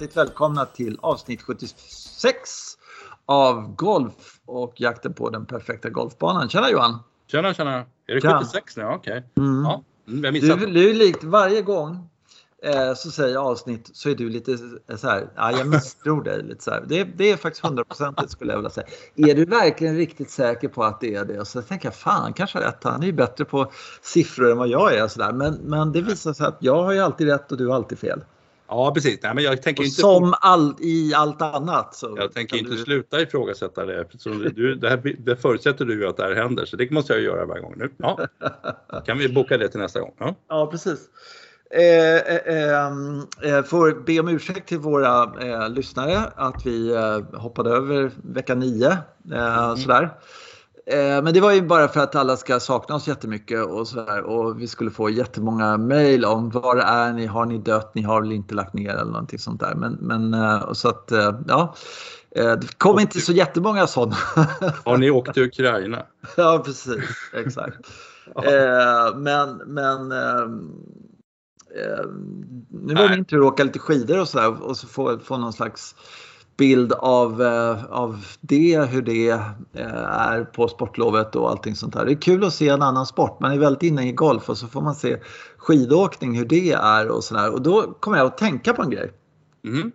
hjärtligt välkomna till avsnitt 76 av Golf och jakten på den perfekta golfbanan. Tjena Johan! Tjena tjena! Är det Tja. 76 nu? Okej. Mm. Ja, mm, jag Du, missade. du är likt varje gång eh, så säger jag avsnitt så är du lite så här, ja, jag misstror dig lite så här. Det, det är faktiskt hundraprocentigt skulle jag vilja säga. Är du verkligen riktigt säker på att det är det? Och så tänker jag, fan han kanske har rätt, han är ju bättre på siffror än vad jag är. Så där. Men, men det visar sig att jag har ju alltid rätt och du har alltid fel. Ja precis. Nej, men jag tänker Och inte, som all, i allt annat. Så jag tänker inte du- sluta ifrågasätta det. eftersom Du, det, här, det förutsätter du ju att det här händer så det måste jag göra varje gång nu. Ja. Kan vi boka det till nästa gång? Ja. Ja, precis. Eh, eh, ehm, eh, får be om ursäkt till våra eh, lyssnare att vi eh, hoppade över vecka 9. Eh, sådär. Eh, men det var ju bara för att alla ska sakna oss jättemycket och sådär. Och vi skulle få jättemånga mejl om var är ni, har ni dött, ni har väl inte lagt ner eller någonting sånt där. Men, men eh, och så att eh, ja, det kom Och- inte så jättemånga sådana. Har ni åkt till Ukraina? ja, precis. Exakt. Eh, men men nu var det min tur att åka lite skidor och sådär och så få, få någon slags bild av, eh, av det, hur det eh, är på sportlovet och allting sånt där. Det är kul att se en annan sport. Man är väldigt inne i golf och så får man se skidåkning, hur det är och sådär. Och då kommer jag att tänka på en grej. Mhm.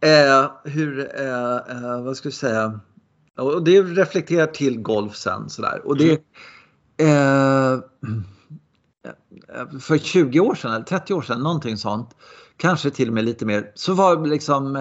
Eh, hur, eh, eh, vad ska vi säga? Och det reflekterar till golf sen sådär. Och det, eh, för 20 år sedan eller 30 år sedan, någonting sånt, kanske till och med lite mer, så var liksom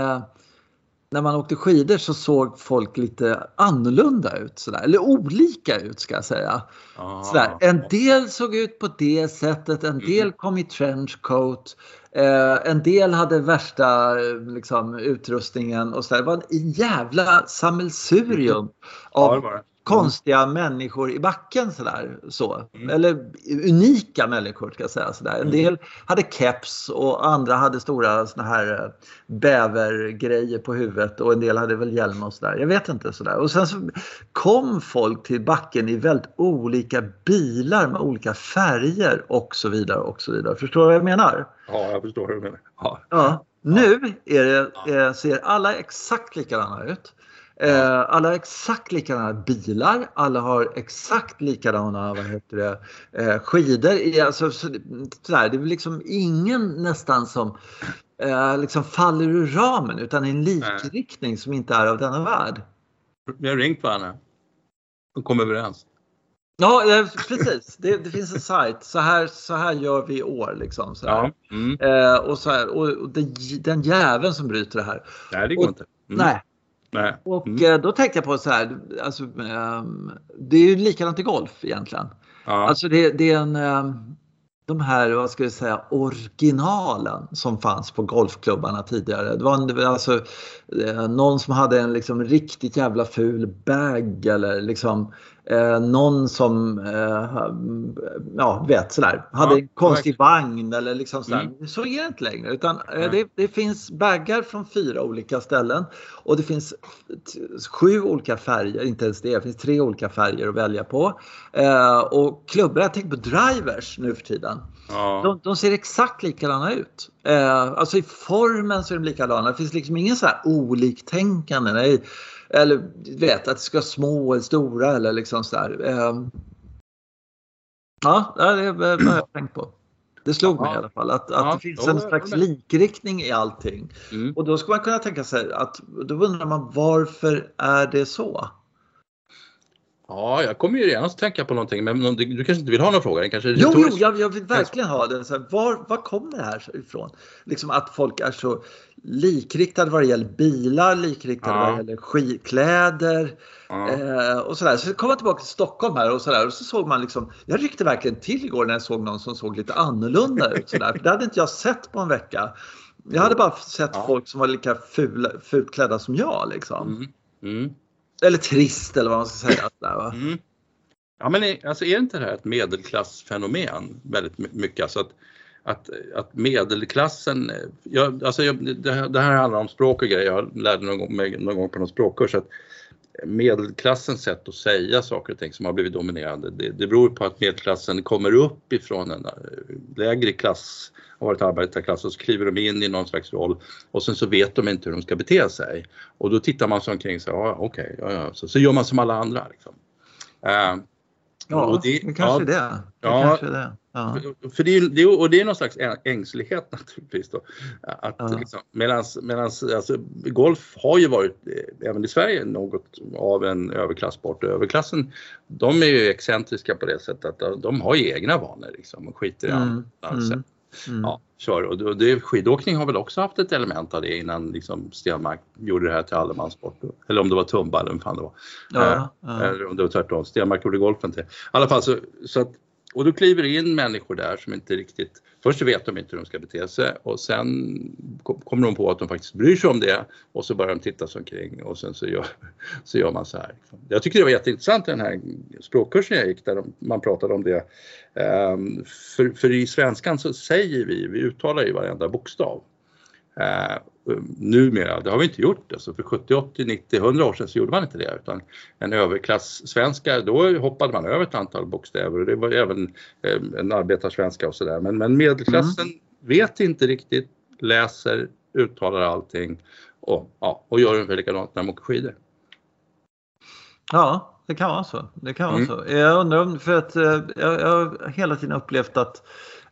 när man åkte skidor så såg folk lite annorlunda ut sådär, eller olika ut ska jag säga. Ja. Sådär. En del såg ut på det sättet, en del kom i trenchcoat. Eh, en del hade värsta eh, liksom, utrustningen och så där. Det var en jävla sammelsurium av. konstiga människor i backen sådär. Så. Mm. Eller unika människor ska jag säga. Sådär. En Mm. del hade keps och andra hade stora såna här eh, bävergrejer på huvudet och en del hade väl hjälm och sådär. Jag vet inte sådär. Och sen så kom folk till backen i väldigt olika bilar med olika färger och så vidare och så vidare. Förstår du vad jag menar? Ja, jag förstår hur du menar. Ja. Ja. Nu är det, eh, ser alla exakt likadana ut. Eh, alla har exakt likadana bilar, alla har exakt likadana vad heter det, eh, skidor. Alltså, så, sådär, det är liksom ingen nästan som eh, liksom faller ur ramen utan en likriktning som inte är av denna värld. Vi har ringt varandra. Och kom överens. Ja, precis. Det, det finns en sajt. Så här, så här gör vi i år. Liksom, så. Ja. Mm. Eh, och så här, och, och den, den jäveln som bryter det här. Nej, det går Och- inte. Mm. Nej, Nej. Och Mm. eh, då tänkte jag på så här, alltså, ehm, det är ju likadant i golf egentligen. Ja. Alltså det, det är en, ehm, de här, vad ska jag säga, originalen som fanns på golfklubbarna tidigare. Det var, en, alltså eh, någon som hade en liksom riktigt jävla ful bag eller liksom eh, någon som, eh, ja vet sådär, hade Ja, en konstig vagn eller liksom sådär. Mm. Så är det inte längre utan eh, det, det finns baggar från fyra olika ställen och det finns sju olika färger, inte ens det, det finns tre olika färger att välja på. Eh, och klubbor, jag tänker på drivers nu för tiden. Ja. De, de ser exakt likadana ut. Eh, alltså i formen så är de likadana. Det finns liksom ingen så här oliktänkande. Nej. Eller du vet att det ska vara små eller stora eller liksom så där. Eh, ja, det är vad jag har tänkt på. Det slog mig Ja. i alla fall att, att Ja, det finns en slags likriktning i allting. Mm. Och då ska man kunna tänka sig att då undrar man varför är det så? Ja, jag kommer ju redan att tänka på någonting, men någon- du kanske inte vill ha någon fråga? Den kanske Jo, jo jag, jag vill verkligen ha det. Så här, var, var kom det här ifrån? Liksom att folk är så likriktade vad det gäller bilar, likriktade Ja. vad det gäller skidkläder Ja. eh, och sådär. Så kom jag tillbaka till Stockholm här och sådär och så såg man liksom, jag ryckte verkligen till igår när jag såg någon som såg lite annorlunda ut sådär. För det hade inte jag sett på en vecka. Jag hade bara sett Ja. folk som var lika fula, fult klädda som jag liksom. Mm. Mm. Eller trist eller vad man ska säga. Sådär? Mm. Ja, men alltså är inte det här ett medelklassfenomen väldigt my- mycket? Alltså att, att, att medelklassen, eh, jag, alltså jag, det, här- det här handlar om språk och grejer, jag lärde någon gång, mig någon gång på någon språkkurs att medelklassens sätt att säga saker och ting som har blivit dominerande. Det, det beror på att medelklassen kommer upp ifrån en eh, lägre klass, har varit arbetarklass och så kliver de in i någon slags roll och sen så vet de inte hur de ska bete sig. Och då tittar man sig omkring och säger, ja okej, okay, ja, ja. Så, så gör man som alla andra. Liksom. Uh, Ja, och det, det kanske ja, det. det, ja, kanske det. Ja. För det, det, och det är någon slags ängslighet naturligtvis. Då. Att ja. liksom, medans, medans, alltså, golf har ju varit, eh, även i Sverige, något av en överklassport. Överklassen, de är ju excentriska på det sättet att de har ju egna vanor liksom, och skiter i mm. annat. Mm. Mm. Ja, kör. Och det, skidåkning har väl också haft ett element av det innan liksom Stenmark gjorde det här till allemanssport. Eller om det var Tumba eller vad fan det var. Ja, eh, ja. Eller om det var tvärtom. Stenmark gjorde golfen till. I alla fall så, så att, och då kliver in människor där som inte riktigt Först vet de inte hur de ska bete sig och sen kommer de på att de faktiskt bryr sig om det och så börjar de titta sig omkring och sen så gör, så gör man så här. Jag tyckte det var jätteintressant den här språkkursen jag gick där man pratade om det. Ehm, för, för i svenskan så säger vi, vi uttalar ju varenda bokstav. Eh, numera, det har vi inte gjort. Alltså för 70, 80, 90, 100 år sedan så gjorde man inte det utan en överklass-svenska, då hoppade man över ett antal bokstäver och det var även eh, en arbetarsvenska och sådär. Men, men medelklassen mm. vet inte riktigt, läser, uttalar allting och, ja, och gör ungefär likadant när de åker skidor. Ja, det kan vara så. Det kan vara mm. så. Jag undrar om, för att eh, jag, jag har hela tiden upplevt att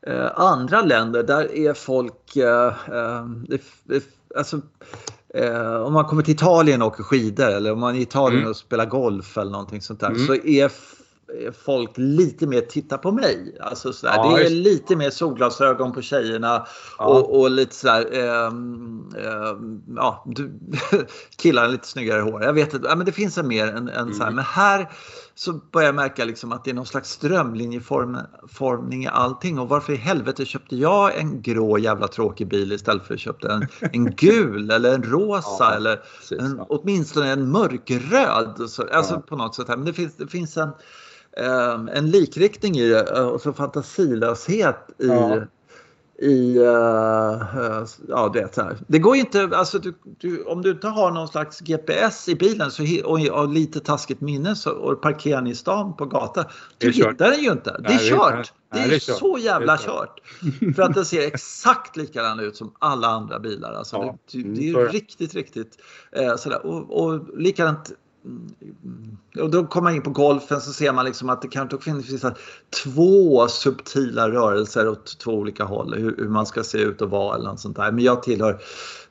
eh, andra länder, där är folk, eh, eh alltså, eh, om man kommer till Italien och åker skidor eller om man är i Italien mm. och spelar golf eller någonting sånt där mm. så är folk lite mer titta på mig. Alltså sådär. Ja, det är lite mer solglasögon på tjejerna ja. och, och, lite sådär, ähm, ähm, ja, du, killar lite snyggare hår. Jag vet inte, ja, men det finns en mer en, en mm. såhär, men här så börjar jag märka liksom att det är någon slags strömlinjeformning i allting. Och varför i helvete köpte jag en grå jävla tråkig bil istället för att köpa en, en gul eller en rosa ja, eller en, åtminstone en mörkröd. alltså ja. på något sätt. Men det finns, det finns en, um, en likriktning i det och så fantasilöshet i ja i, uh, ja du vet så här. Det går inte, alltså du, du, om du inte har någon slags GPS i bilen så, och, och lite taskigt minne så, och parkerar i stan på gatan. Du hittar den ju inte. Det är kört. Det är, så jävla kört. För att den ser exakt likadan ut som alla andra bilar. Alltså det, det, är mm, riktigt, riktigt eh, sådär. Och, och likadant och då kommer man in på golfen så ser man liksom att det kanske finns två subtila rörelser åt två olika håll. Hur, hur, man ska se ut och vara eller något sånt där. Men jag tillhör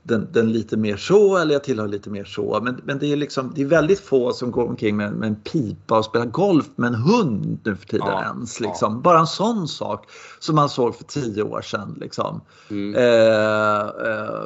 den, den, lite mer så eller jag tillhör lite mer så. Men, men det, är liksom, det är väldigt få som går omkring med, med en pipa och spelar golf med en hund nu för tiden ja, ens. Liksom. Ja. Bara en sån sak som man såg för tio år sedan. Liksom. Mm. Eh, eh,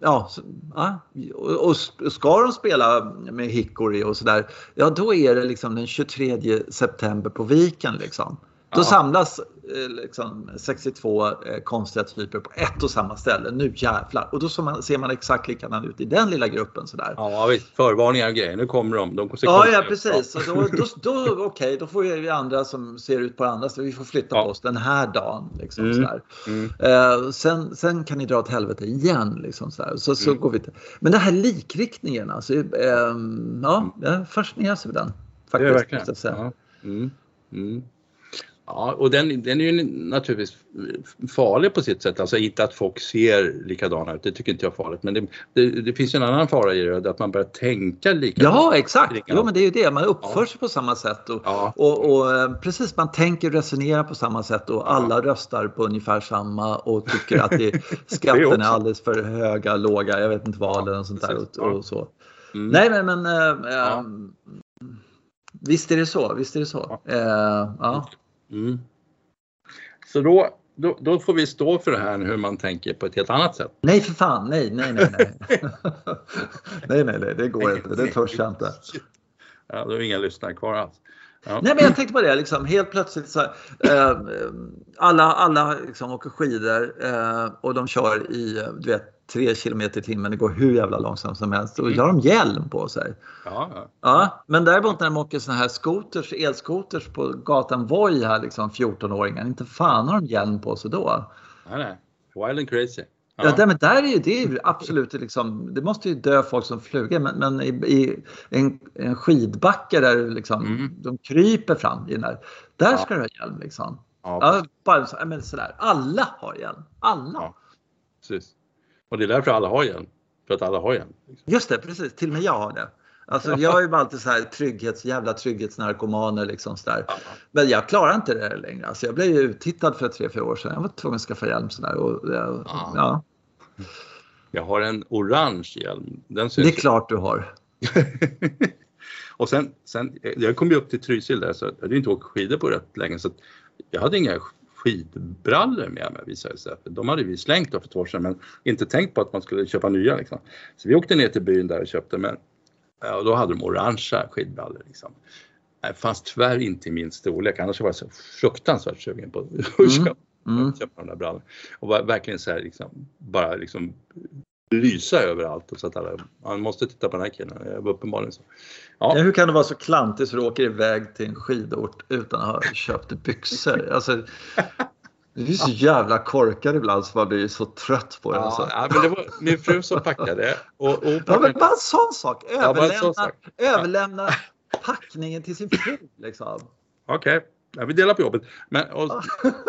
ja, så, ja, och, och, ska de spela med Hickory och sådär, ja då är det liksom den 23 september på Viken. Liksom. Då samlas liksom, 62 eh, konstiga typer på ett och samma ställe. Nu jävlar! Och då man, ser man exakt likadan ut i den lilla gruppen. Sådär. Ja visst, förvarningar och grejer. Nu kommer de. de ja, ja, precis. Och då, då, då, Okej, okay, då får vi andra som ser ut på andra så vi får flytta ja. på oss den här dagen. Liksom, mm. sådär. Mm. Uh, sen, sen kan ni dra åt helvete igen. Liksom, sådär. Så, så mm. går vi till. Men den här likriktningen, alltså, um, ja, jag fascineras av den. Faktiskt, det är verkligen. Ja. Mm. Mm. Ja, och den, den är ju naturligtvis farlig på sitt sätt. Alltså inte att folk ser likadana ut, det tycker inte jag är farligt. Men det, det, det finns ju en annan fara i det, att man börjar tänka likadant. Ja, exakt. Jo, men det är ju det. Man uppför ja. sig på samma sätt. Och, ja. och, och, eh, precis, man tänker och resonerar på samma sätt och alla ja. röstar på ungefär samma och tycker att det, skatten är, alldeles för höga, låga, jag vet inte vad eller något sånt där. Och, och så. Mm. Nej, men, men äh, äh, visst är det så. Visst är det så. Äh, ja. Mm. Så då, då, då, får vi stå för det här hur man tänker på ett helt annat sätt. Nej för fan, nej, nej, nej. Nej, nej, nej, nej, det går inte. Det törs jag inte. Ja, då är inga lyssnare kvar alls. Ja. Nej men jag tänkte på det, liksom, helt plötsligt så eh, alla, alla liksom, åker skidor eh, och de kör i du vet, 3 km i timmen, det går hur jävla långsamt som helst. Och mm. har de hjälm på sig. Ja, ja. ja men däremot när de åker såna här skoters, elskoters på gatan Voi här, liksom 14-åringar, inte fan har de hjälm på sig då. Nej, nej. Wild and crazy. Ja, ja där, men där är ju, det är ju absolut liksom, det måste ju dö folk som flugor men, men i, i, en, en skidbacke där liksom, mm. de kryper fram i den där, där ja. ska du ha hjälm liksom. Ja, bara men sådär. Alla har hjälm. Alla. Ja, precis. Och det är därför alla har hjälm. För att alla har hjälm. Liksom. Just det, precis. Till och med jag har det. Alltså jag är ju alltid så här trygghets, jävla trygghetsnarkomaner liksom sådär. Men jag klarar inte det längre. Alltså jag blev ju uttittad för tre, fyra år sedan. Jag var tvungen att skaffa hjälm sådär. Och, ja. ja. Jag har en orange hjälm. Den syns det är klart du har. och sen, sen, jag kom ju upp till Trysil där så jag hade inte åkt skidor på rätt länge så jag hade inga skidbrallor med mig visade sig. De hade vi slängt då för två år sedan men inte tänkt på att man skulle köpa nya. Liksom. Så vi åkte ner till byn där och köpte men och då hade de orangea skidbrallor. Liksom. Det fanns tyvärr inte i min storlek annars var jag så fruktansvärt sugen på att mm. köpa, mm. köpa de där brallorna. Och var verkligen så här liksom, bara liksom lysa överallt och så att alla, man måste titta på den här killen. Uppenbarligen så. Ja. Hur kan det vara så klantigt så du åker iväg till en skidort utan att ha köpt byxor? Alltså, du är så jävla korkad ibland så man blir så trött på det. Ja, alltså. ja, men det var min fru som packade. Och, och packade. Ja, men bara en sån sak! Överlämna, ja, sån sak. överlämna packningen till sin fru. Liksom. Okej. Okay. Ja, vi delar på jobbet. Men, och,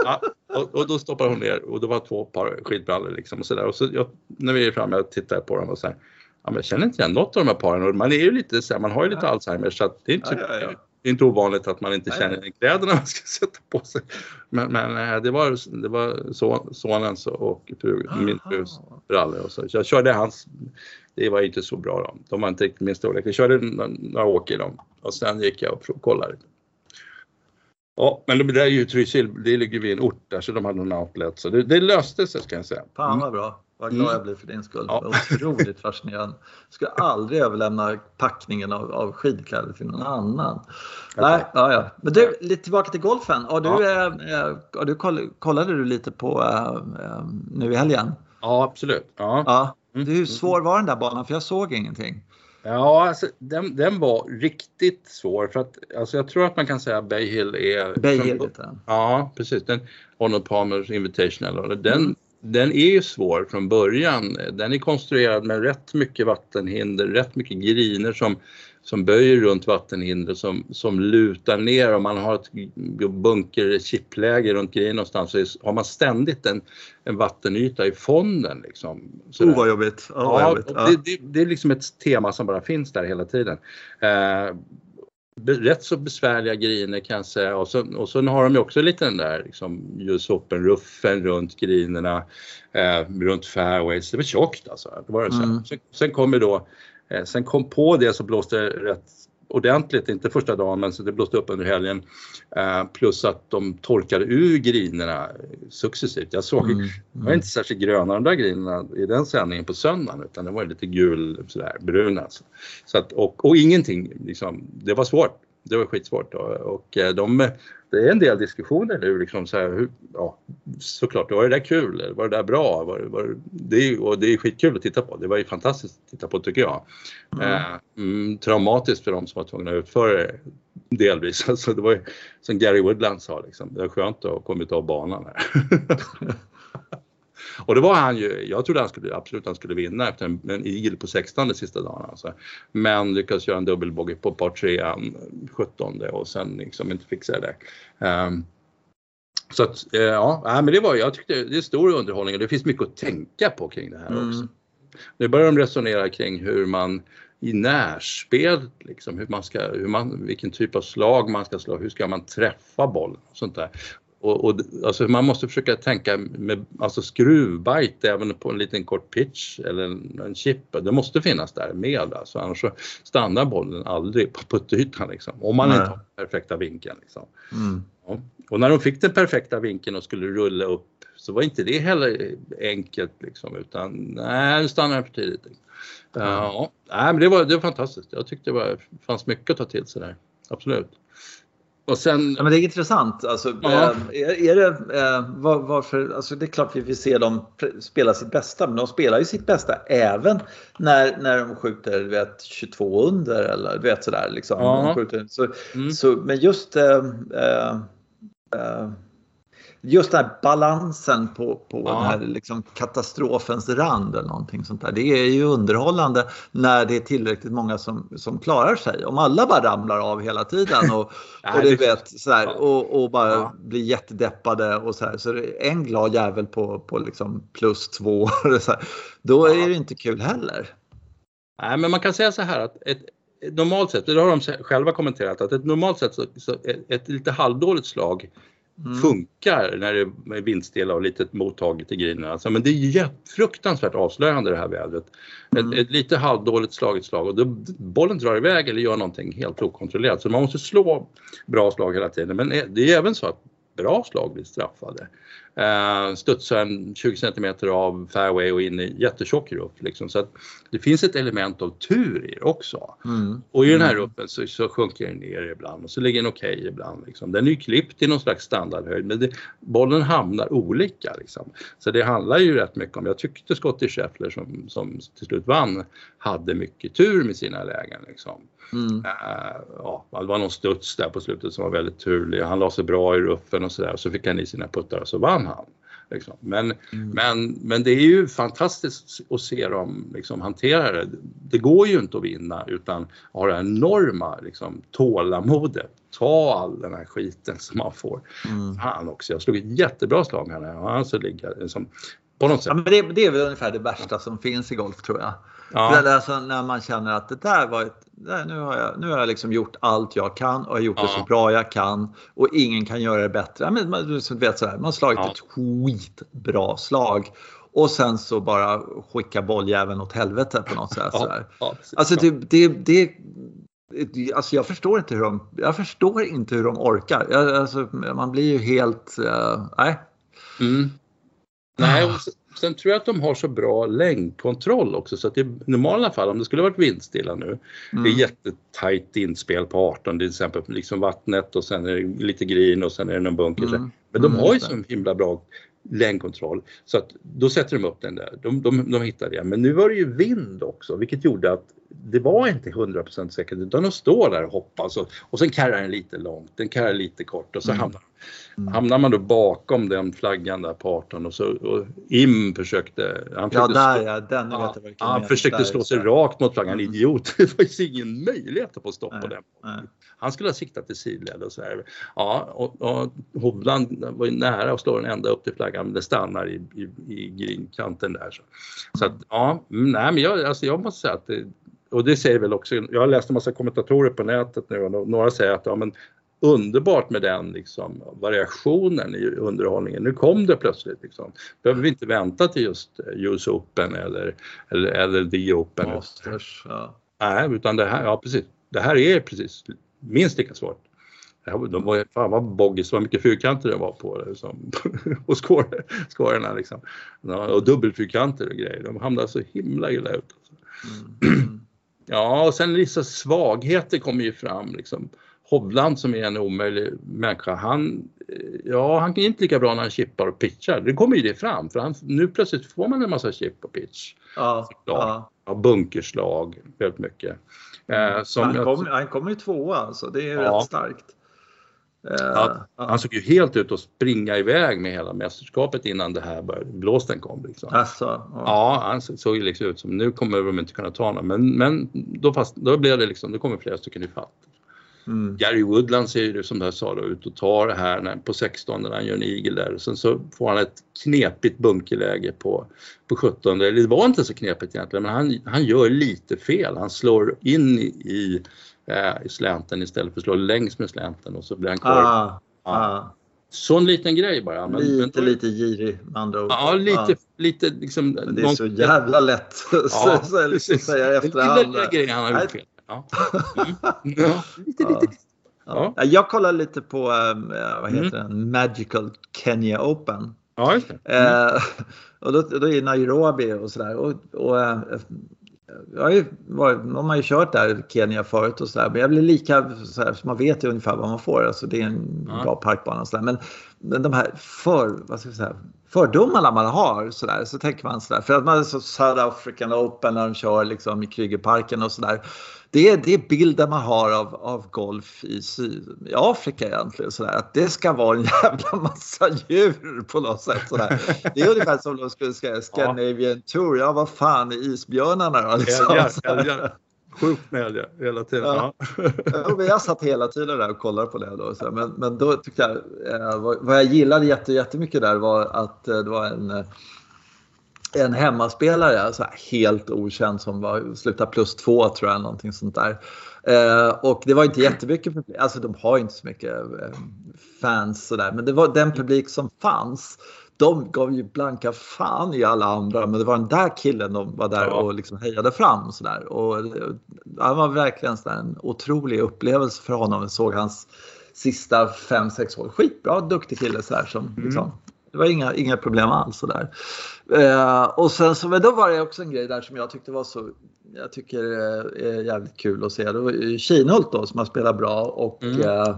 ja, och, och, då stoppar hon ner och det var två par skidbrallor liksom och sådär. Och så jag, när vi är framme och tittar på dem och så här, ja, men jag känner inte igen något av de här paren och man är ju lite så här, man har ju lite ja. Alzheimer så att det är inte, ja, ja, det är inte ovanligt att man inte känner igen kläderna man ska sätta på sig. Men, men eh, det var, det var son, sonens och fru, min frus brallor och så. Jag körde hans, det var inte så bra då. De var inte riktigt min storlek. Jag körde några åk i dem och sen gick jag och kollade. Ja, men det där är ju Trysil, det ligger vid en ort där så de hade någon outlet så det, det löste sig ska jag säga. Fan vad bra. Vad glad mm. jag blir för din skull. Ja. Otroligt fascinerande. Ska aldrig överlämna packningen av, av skidkläder till någon annan. Okay. Nej, ja, ja. Men du, lite tillbaka till golfen. Har du, ja. eh, har du koll, kollade du lite på eh, nu i helgen? Ja, absolut. Ja. Ja. Mm. Hur svår var den där banan? För jag såg ingenting. Ja, alltså, den, den var riktigt svår för att alltså, jag tror att man kan säga Bay Hill är... Bay Hill heter den. Ja, precis. Den, Arnold Palmers Invitational. Den, mm den är ju svår från början. Den är konstruerad med rätt mycket vattenhinder, rätt mycket griner som, som böjer runt vattenhinder som, som lutar ner. Om man har ett bunker chippläge runt grinen någonstans så har man ständigt en, en vattenyta i fonden. Liksom. Oh vad jobbigt! Oh, ja, jobbigt. Ja. Det, det, det, är liksom ett tema som bara finns där hela tiden. Eh, rätt så besvärliga griner kan jag säga och så, och så har de ju också lite den där liksom ruffen runt grinerna, eh, runt fairways. Det var tjockt alltså. Det var det mm. sen, sen kom då, sen kom på det så blåste det rätt ordentligt, inte första dagen men så det blåste upp under helgen. Eh, plus att de torkade ur grinerna successivt. Jag såg, mm. Mm. det var inte särskilt gröna de där grinerna i den sändningen på söndagen utan det var lite gul, sådär, bruna. Alltså. Så att, och, och ingenting, liksom, det var svårt. Det var skitsvårt och, och eh, de, det är en del diskussioner nu liksom så här, hur, ja, såklart, var det där kul? Var det där bra? Var, var, det, är, och det är skitkul att titta på. Det var ju fantastiskt att titta på tycker jag. Mm. Eh, mm, traumatiskt för de som var tvungna att utföra det delvis. Alltså det var ju som Gary Woodland sa liksom, det var skönt att ha kommit av banan här. Och det var han ju, jag trodde han skulle, absolut han skulle vinna efter en, en eagle på 16 sista dagen. Alltså. Men lyckades göra en dubbelbogey på par 3 17 och sen liksom inte fixa det. Um, så att, eh, ja, men det var, jag tyckte det är stor underhållning och det finns mycket att tänka på kring det här mm. också. Nu börjar de resonera kring hur man i närspel, liksom, hur man ska, hur man, vilken typ av slag man ska slå, hur ska man träffa bollen och sånt där. Och, och, alltså man måste försöka tänka med alltså skruvbite även på en liten kort pitch eller en, en chip. Det måste finnas där med alltså, annars så stannar bollen aldrig på puttytan liksom. Om man Nej. inte har perfekta vinkeln. Liksom. Mm. Ja. Och när de fick den perfekta vinkeln och skulle rulla upp så var inte det heller enkelt liksom utan nej, nu stannar den för tidigt. Mm. Ja, nej, men det var, det var fantastiskt. Jag tyckte det var, fanns mycket att ta till sig där. Absolut. Och sen, ja, men det är intressant. Alltså, ja. är, är, det, eh, var, varför, alltså, det är klart vi vill se dem spela sitt bästa, men de spelar ju sitt bästa även när, när de skjuter vet, 22 under eller vet sådär. Liksom. Ja. Skjuter, så, mm. så, men just eh, eh, just den här balansen på, på ja. den här liksom katastrofens rand eller någonting sånt där. Det är ju underhållande när det är tillräckligt många som, som klarar sig. Om alla bara ramlar av hela tiden och, och, det vet, sådär, och, och bara ja. blir jättedeppade och så här, så är en glad jävel på, på liksom plus två. Så här, då är det inte kul heller. Nej, men man kan säga så här att ett, normalt sett, det har de själva kommenterat, att ett normalt sett så, så ett, ett lite halvdåligt slag mm. funkar när det är vindstilla och lite mottagligt i grinerna. Alltså, men det är fruktansvärt avslöjande det här vädret. Mm. Ett, ett, lite halvdåligt slaget slag och då, bollen drar iväg eller gör någonting helt okontrollerat. Så man måste slå bra slag hela tiden. Men det är även så att bra slag blir straffade. Uh, studsar en 20 cm av fairway och in i jättetjock ruff. Liksom. Så att det finns ett element av tur i det också. Mm. Och i den här mm. ruffen så, så sjunker den ner ibland och så ligger den okej okay ibland. Liksom. Den är ju klippt i någon slags standardhöjd men det, bollen hamnar olika. Liksom. Så det handlar ju rätt mycket om, jag tyckte Scottie Scheffler som, som till slut vann hade mycket tur med sina lägen. Liksom. Mm. Uh, ja, det var någon studs där på slutet som var väldigt turlig. Han la sig bra i ruffen och sådär och så fick han i sina puttar och så vann han. Liksom. Men, mm. men, men det är ju fantastiskt att se dem liksom, hantera det. Det går ju inte att vinna utan ha det enorma liksom, tålamodet. Ta all den här skiten som man får. Mm. Fan också, jag slog ett jättebra slag här. Han så ligger liksom, på något sätt. Ja, men det, det, är väl ungefär det värsta som finns i golf tror jag. Ja. Det alltså när man känner att det där var ett, där, nu har jag, nu har jag liksom gjort allt jag kan och jag har gjort ja. det så bra jag kan och ingen kan göra det bättre. Men, man, du vet sådär, man har slagit ja. ett skitbra slag och sen så bara skicka bolljäveln åt helvete på något sätt. Sådär. Ja, alltså det, det, det, Alltså jag förstår inte hur de, jag förstår inte hur de orkar. Jag, alltså, man blir ju helt, uh, nej. Mm. Nej, och sen tror jag att de har så bra längdkontroll också så att i normala fall om det skulle varit vindstilla nu, mm. det är jättetajt inspel på 18 till exempel, liksom vattnet och sen är det lite green och sen är det någon bunker. Mm. Men de mm, har ju så himla bra längdkontroll så att då sätter de upp den där, de, de, de hittar det. Men nu var det ju vind också vilket gjorde att det var inte 100% säkert utan de står där och hoppas och, och sen karrar den lite långt, den karrar lite kort och så mm. hamnar Mm. Hamnar man då bakom den flaggan där på 18 och så och Im försökte... Han försökte ja, där ja, den ja, Han försökte slå sig rakt mot flaggan, mm. idiot. Det fanns ingen möjlighet att få stopp på den. Nej. Han skulle ha siktat till sidled och så här. Ja, och, och Hovland var ju nära att slå den ända upp till flaggan men det stannar i, i, i grinkanten där. Så, så att ja, mm, nej men jag, alltså jag måste säga att det, och det säger väl också, jag har läst en massa kommentatorer på nätet nu och några säger att ja, men underbart med den liksom, variationen i underhållningen. Nu kom det plötsligt. Liksom. Behöver vi inte vänta till just US Open eller, eller, eller The Open. Masters, ja. Nej, utan det här, ja, precis. det här är precis minst lika svårt. De var, fan vad boggis, vad mycket fyrkanter det var på liksom, och skårorna liksom. Och dubbelfyrkanter och grejer. De hamnade så himla illa ut. Alltså. Mm. Ja, och sen vissa svagheter kommer ju fram liksom. Hovland som är en omöjlig människa, han, ja, han är inte lika bra när han chippar och pitchar. Det kommer ju det fram för han, nu plötsligt får man en massa chip och pitch. Ja, ja. ja bunkerslag väldigt mycket. Eh, han, kom, han kommer ju tvåa alltså, det är ja. rätt starkt. Eh, han såg ju helt ut att springa iväg med hela mästerskapet innan det här började, blåsten kom. Liksom. Alltså, ja. ja. han såg ju liksom ut som nu kommer de inte kunna ta honom men, men då, fast, då blev det liksom, då kommer flera stycken ifatt. Mm. Gary Woodland ser ju som jag sa då, ut och tar det här när, på 16 när han gör en igel där och sen så får han ett knepigt bunkerläge på, på 17. Eller det var inte så knepigt egentligen men han, han gör lite fel. Han slår in i, äh, i slänten istället för att slå längs med slänten och så blir han kvar. Ah, ja. ah. Så en liten grej bara. Men, lite, men, lite girig med andra ord. Ja, lite, ja. lite liksom. Men det är någon, så jävla lätt ja, att säga i efterhand. Den lilla grejen han har gjort fel. Ja. Mm. ja. Lite, lite, lite. Ja. Jag kollar lite på ehm, vad heter mm. den? Magical Kenya Open. Ja, det. Mm. Eh, och då, då är Nairobi och sådär. Och, och, eh, jag har ju varit, de har ju kört där Kenya förut och sådär. Men jag blir lika så, här, så man vet ju ungefär vad man får. Alltså det är en ja. bra parkbana och sådär. Men, men de här för, vad ska jag säga, fördomarna man har så, där, så tänker man sådär. För att man är så South African Open när de kör liksom i Krügerparken och sådär. Det är, det är bilden man har av, av golf i, Syd, i Afrika egentligen. Sådär. Att det ska vara en jävla massa djur på något sätt. Sådär. Det är ungefär som de skulle säga Scandinavian ja. Tour. Ja, vad fan är isbjörnarna då? Liksom. Älgar, Sjukt med älgar hela tiden. Ja. Ja. jag satt hela tiden där och kollade på det. Då, så. Men, men då tyckte jag, eh, vad jag gillade jätte, jättemycket där var att eh, det var en eh, en hemmaspelare, alltså helt okänd som var, slutade plus två tror jag, någonting sånt där. Eh, och det var inte jättemycket publik, alltså de har inte så mycket fans sådär, men det var den publik som fanns. De gav ju blanka fan i alla andra, men det var den där killen de var där och liksom hejade fram. Sådär. Och det var verkligen en otrolig upplevelse för honom. Jag såg hans sista 5-6 år. Skitbra, duktig kille sådär som mm. liksom, det var inga, inga problem alls. Sådär. Eh, och sen så, men då var det också en grej där som jag tyckte var så, jag tycker är jävligt kul att se. Det var Kinhult då som har spelat bra och mm. eh,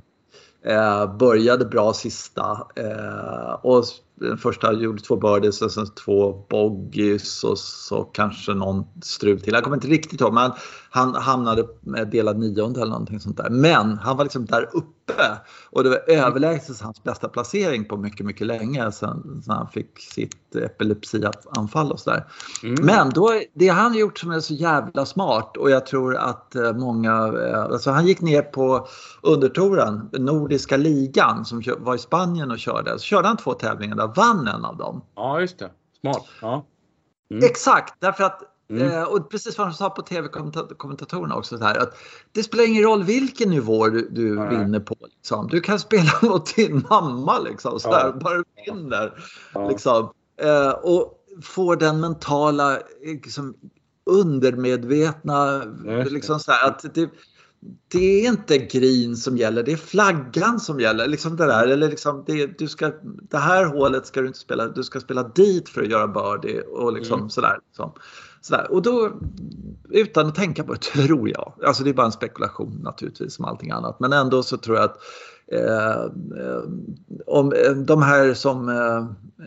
eh började bra sista. Eh, och den första gjorde två birdies och sen två bogies och så kanske någon strul till. Jag kommer inte riktigt ihåg men han hamnade med delad nionde eller någonting sånt där. Men han var liksom där uppe och det var överlägset hans bästa placering på mycket, mycket länge sen, sen han fick sitt epilepsianfall och sådär. Mm. Men då, det han gjort som är så jävla smart och jag tror att eh, många, eh, alltså han gick ner på undertouren, Nordiska ligan som var i Spanien och körde. Så körde han två tävlingar där, vann en av dem. Ja, just det. Smart. Ja. Mm. Exakt, därför att Mm. Eh, och precis vad de sa på tv-kommentatorerna också. Så här, att det spelar ingen roll vilken nivå du, du vinner på. Liksom. Du kan spela mot din mamma liksom, så där, bara du vinner. Ja. Liksom. Eh, och får den mentala liksom, undermedvetna... Liksom, så här, att det, det är inte green som gäller, det är flaggan som gäller. Liksom det, där. Eller liksom det, du ska, det här hålet ska du inte spela, du ska spela dit för att göra birdie och liksom mm. sådär. Liksom. Sådär. Och då, utan att tänka på det, tror jag, alltså det är bara en spekulation naturligtvis som allting annat, men ändå så tror jag att eh, eh om eh, de här som eh,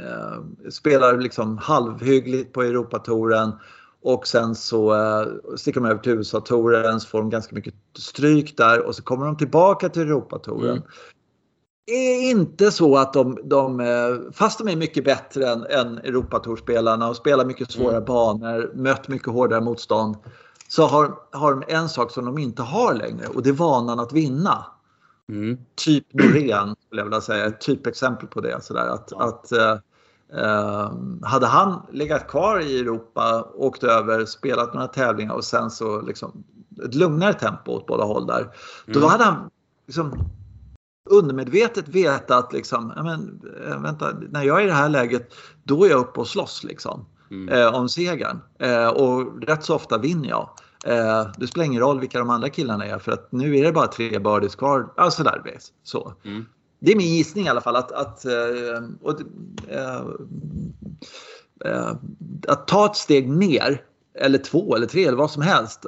eh, spelar liksom halvhyggligt på Europatouren och sen så eh, sticker de över till USA-touren så får de ganska mycket stryk där och så kommer de tillbaka till Europatouren. Mm är inte så att de, de, eh, fast de är mycket bättre än, än Europatorsspelarna och spelar mycket svåra mm. banor, mött mycket hårdare motstånd, så har, har de en sak som de inte har längre och det är vanan att vinna. Mm. Typ Norén skulle jag vilja säga, ett typexempel på det. Sådär, att, ja. att eh, hade han legat kvar i Europa, åkt över, spelat några tävlingar och sen så liksom ett lugnare tempo åt båda håll där. Mm. Då hade han liksom undermedvetet veta att liksom, men, eh, vänta, när jag är i det här läget, då är jag uppe och slåss liksom, mm. eh, om segern. Eh, och rätt så ofta vinner jag. Eh, det spelar ingen roll vilka de andra killarna är för att nu är det bara tre birdies kvar. Alltså där, så. Mm. Det är min gissning i alla fall att, att, eh, och, eh, eh, att ta ett steg ner eller två eller tre eller vad som helst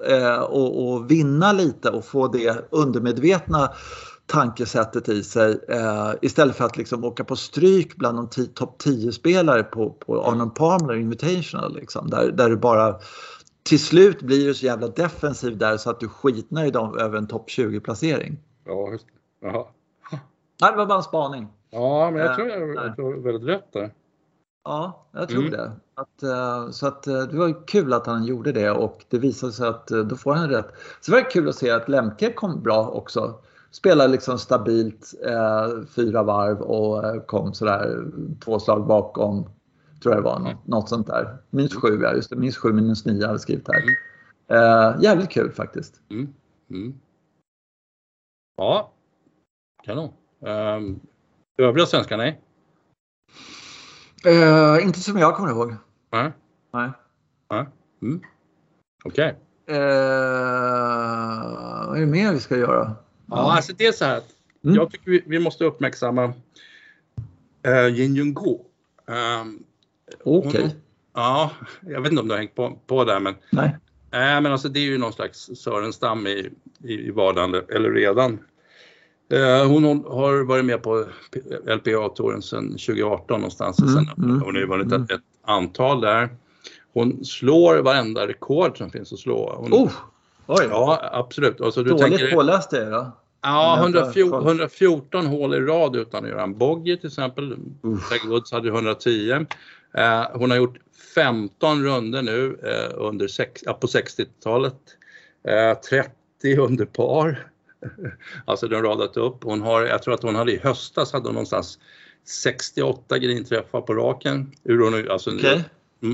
och, och vinna lite och få det undermedvetna tankesättet i sig istället för att liksom åka på stryk bland de topp 10-spelare på, på Arnold Palmer Invitational. Liksom, där, där du bara till slut blir du så jävla defensiv där så att du skitnöjd över en topp 20-placering. Ja, just det. Nej, det var bara en spaning. Ja, men jag tror jag har väldigt rätt där. Ja, jag tror mm. det. Att, uh, så att, uh, det var kul att han gjorde det och det visade sig att då får han rätt. Så det var kul att se att Lemke kom bra också spelade liksom stabilt eh, fyra varv och eh, kom sådär två slag bakom. Tror jag det var något, något sånt där. Minus sju, ja just det. Minus sju minus nio jag skrivit här. Eh, jävligt kul faktiskt. Mm. Mm. Ja, kanon. Um, övriga svenskar, nej? Uh, inte som jag kommer ihåg. Nej. Nej. nej. Mm. Okej. Okay. Uh, vad är det mer vi ska göra? Ja, alltså det är så här mm. jag tycker vi, vi, måste uppmärksamma uh, Jin Jung Go. Um, Okej. Okay. Ja, jag vet inte om du har hängt på, på där men. Nej. Äh, men alltså det är ju någon slags Sörenstam i, i, i vardande, eller redan Eh, hon har varit med på LPA-touren sedan 2018 någonstans. Mm, sen mm, hon har ju vunnit mm. ett, ett, antal där. Hon slår varenda rekord som finns att slå. Hon, oh, oj. Ja, absolut. Och så du Dåligt tänker, påläst det då? Ja, 114, 114 hål i rad utan att göra en bogey till exempel. Tiger Woods hade 110. Eh, hon har gjort 15 runder nu eh, under sex, ja, på 60-talet. Eh, 30 under par. alltså den radat upp. Hon har, jag tror att hon hade i höstas hade hon någonstans 68 grinträffar på raken. Alltså, okay.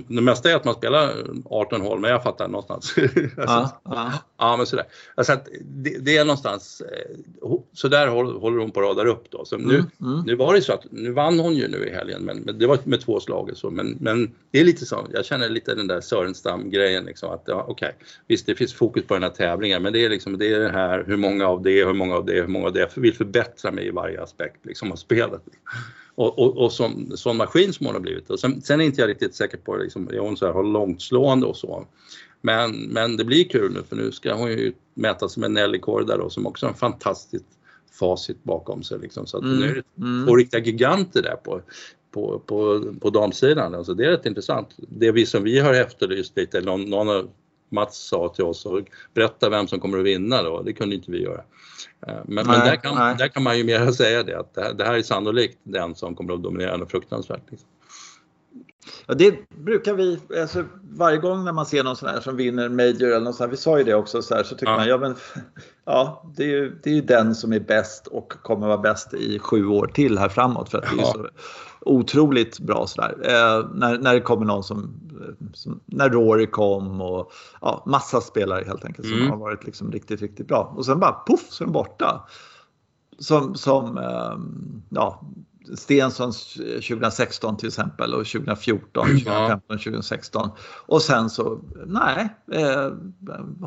Det mesta är att man spelar 18 hål, men jag fattar någonstans. alltså, ja, ja. men sådär. Alltså att det, det, är någonstans, eh, så där håller hon på att rada upp då. Så nu, mm, mm. nu var det så att, nu vann hon ju nu i helgen, men, men det var med två slag och så. Men, men det är lite så, jag känner lite den där Sörenstam-grejen liksom att ja, okej, okay, visst det finns fokus på den här tävlingen, men det är liksom det, är det här, hur många av det, hur många av det, hur många av det, jag vill förbättra mig i varje aspekt liksom av spelet och, och, och som, som maskin som hon har blivit. Och sen, sen är inte jag riktigt säker på, liksom, är hon så här, har långtslående och så. Men, men det blir kul nu för nu ska hon ju mäta sig med Nelly Korda då som också har en fantastiskt facit bakom sig. Liksom. Så att mm. nu är det mm. två riktiga giganter där på, på, på, på damsidan. Alltså det är rätt intressant. Det vi som vi har efterlyst lite, någon, någon av Mats sa till oss och berätta vem som kommer att vinna då, det kunde inte vi göra. Eh, men, nej, men där, kan, där kan man ju mer säga det att det här, det här är sannolikt den som kommer att dominera något fruktansvärt. Liksom. Ja, det brukar vi, alltså, varje gång när man ser någon sån här som vinner Major eller något sånt här, vi sa ju det också, så, här, så tycker ja. man ja, men, ja det, är ju, det är ju den som är bäst och kommer vara bäst i sju år till här framåt för att det är så otroligt bra sådär. Eh, när, när det kommer någon som, som, när Rory kom och ja, massa spelare helt enkelt som mm. har varit liksom riktigt, riktigt bra. Och sen bara poff så är de borta. Som, som eh, ja, Stensons 2016 till exempel och 2014, 2015, 2016. Och sen så, nej, eh,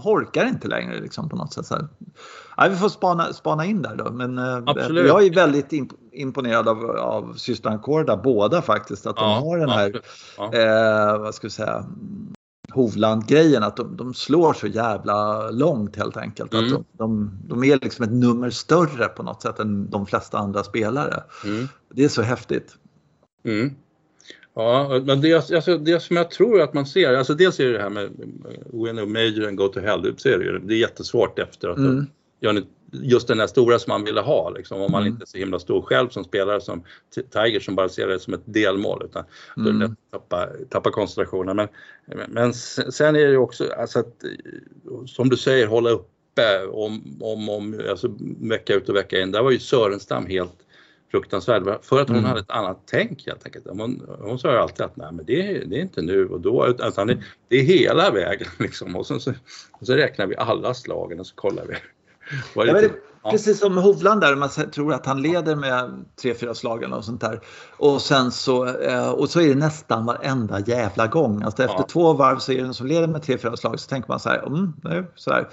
orkar inte längre liksom på något sätt. Så nej, vi får spana, spana in där då. Men eh, jag är väldigt imponerad av, av systrarna Korda, båda faktiskt. Att de ja, har den här, ja. eh, vad ska vi säga, Hovland-grejen, att de, de, slår så jävla långt helt enkelt. Mm. Att de, de, de, är liksom ett nummer större på något sätt än de flesta andra spelare. Mm. Det är så häftigt. Mm. Ja, men det, alltså, det som jag tror att man ser, alltså dels är det här med win a major and go to hell, det är, det är jättesvårt efter att mm. Gör just den där stora som man ville ha, liksom, om man mm. inte är så himla stor själv som spelare som Tiger som bara ser det som ett delmål utan mm. då tappa, tappa koncentrationen. Men, men sen är det också, alltså att, som du säger, hålla uppe om, om, om alltså, vecka ut och vecka in. Där var ju Sörenstam helt fruktansvärd för att hon mm. hade ett annat tänk helt enkelt. Hon, hon sa ju alltid att nej men det, det är inte nu och då utan det, det är hela vägen liksom och så, så, så räknar vi alla slagen och så kollar vi. Ja, det, ja. Precis som Hovland där, man tror att han leder med tre, fyra slag och sånt där. Och sen så, eh, och så är det nästan varenda jävla gång. Alltså efter ja. två varv så är det den som leder med tre, fyra slag så tänker man så här, mm, så här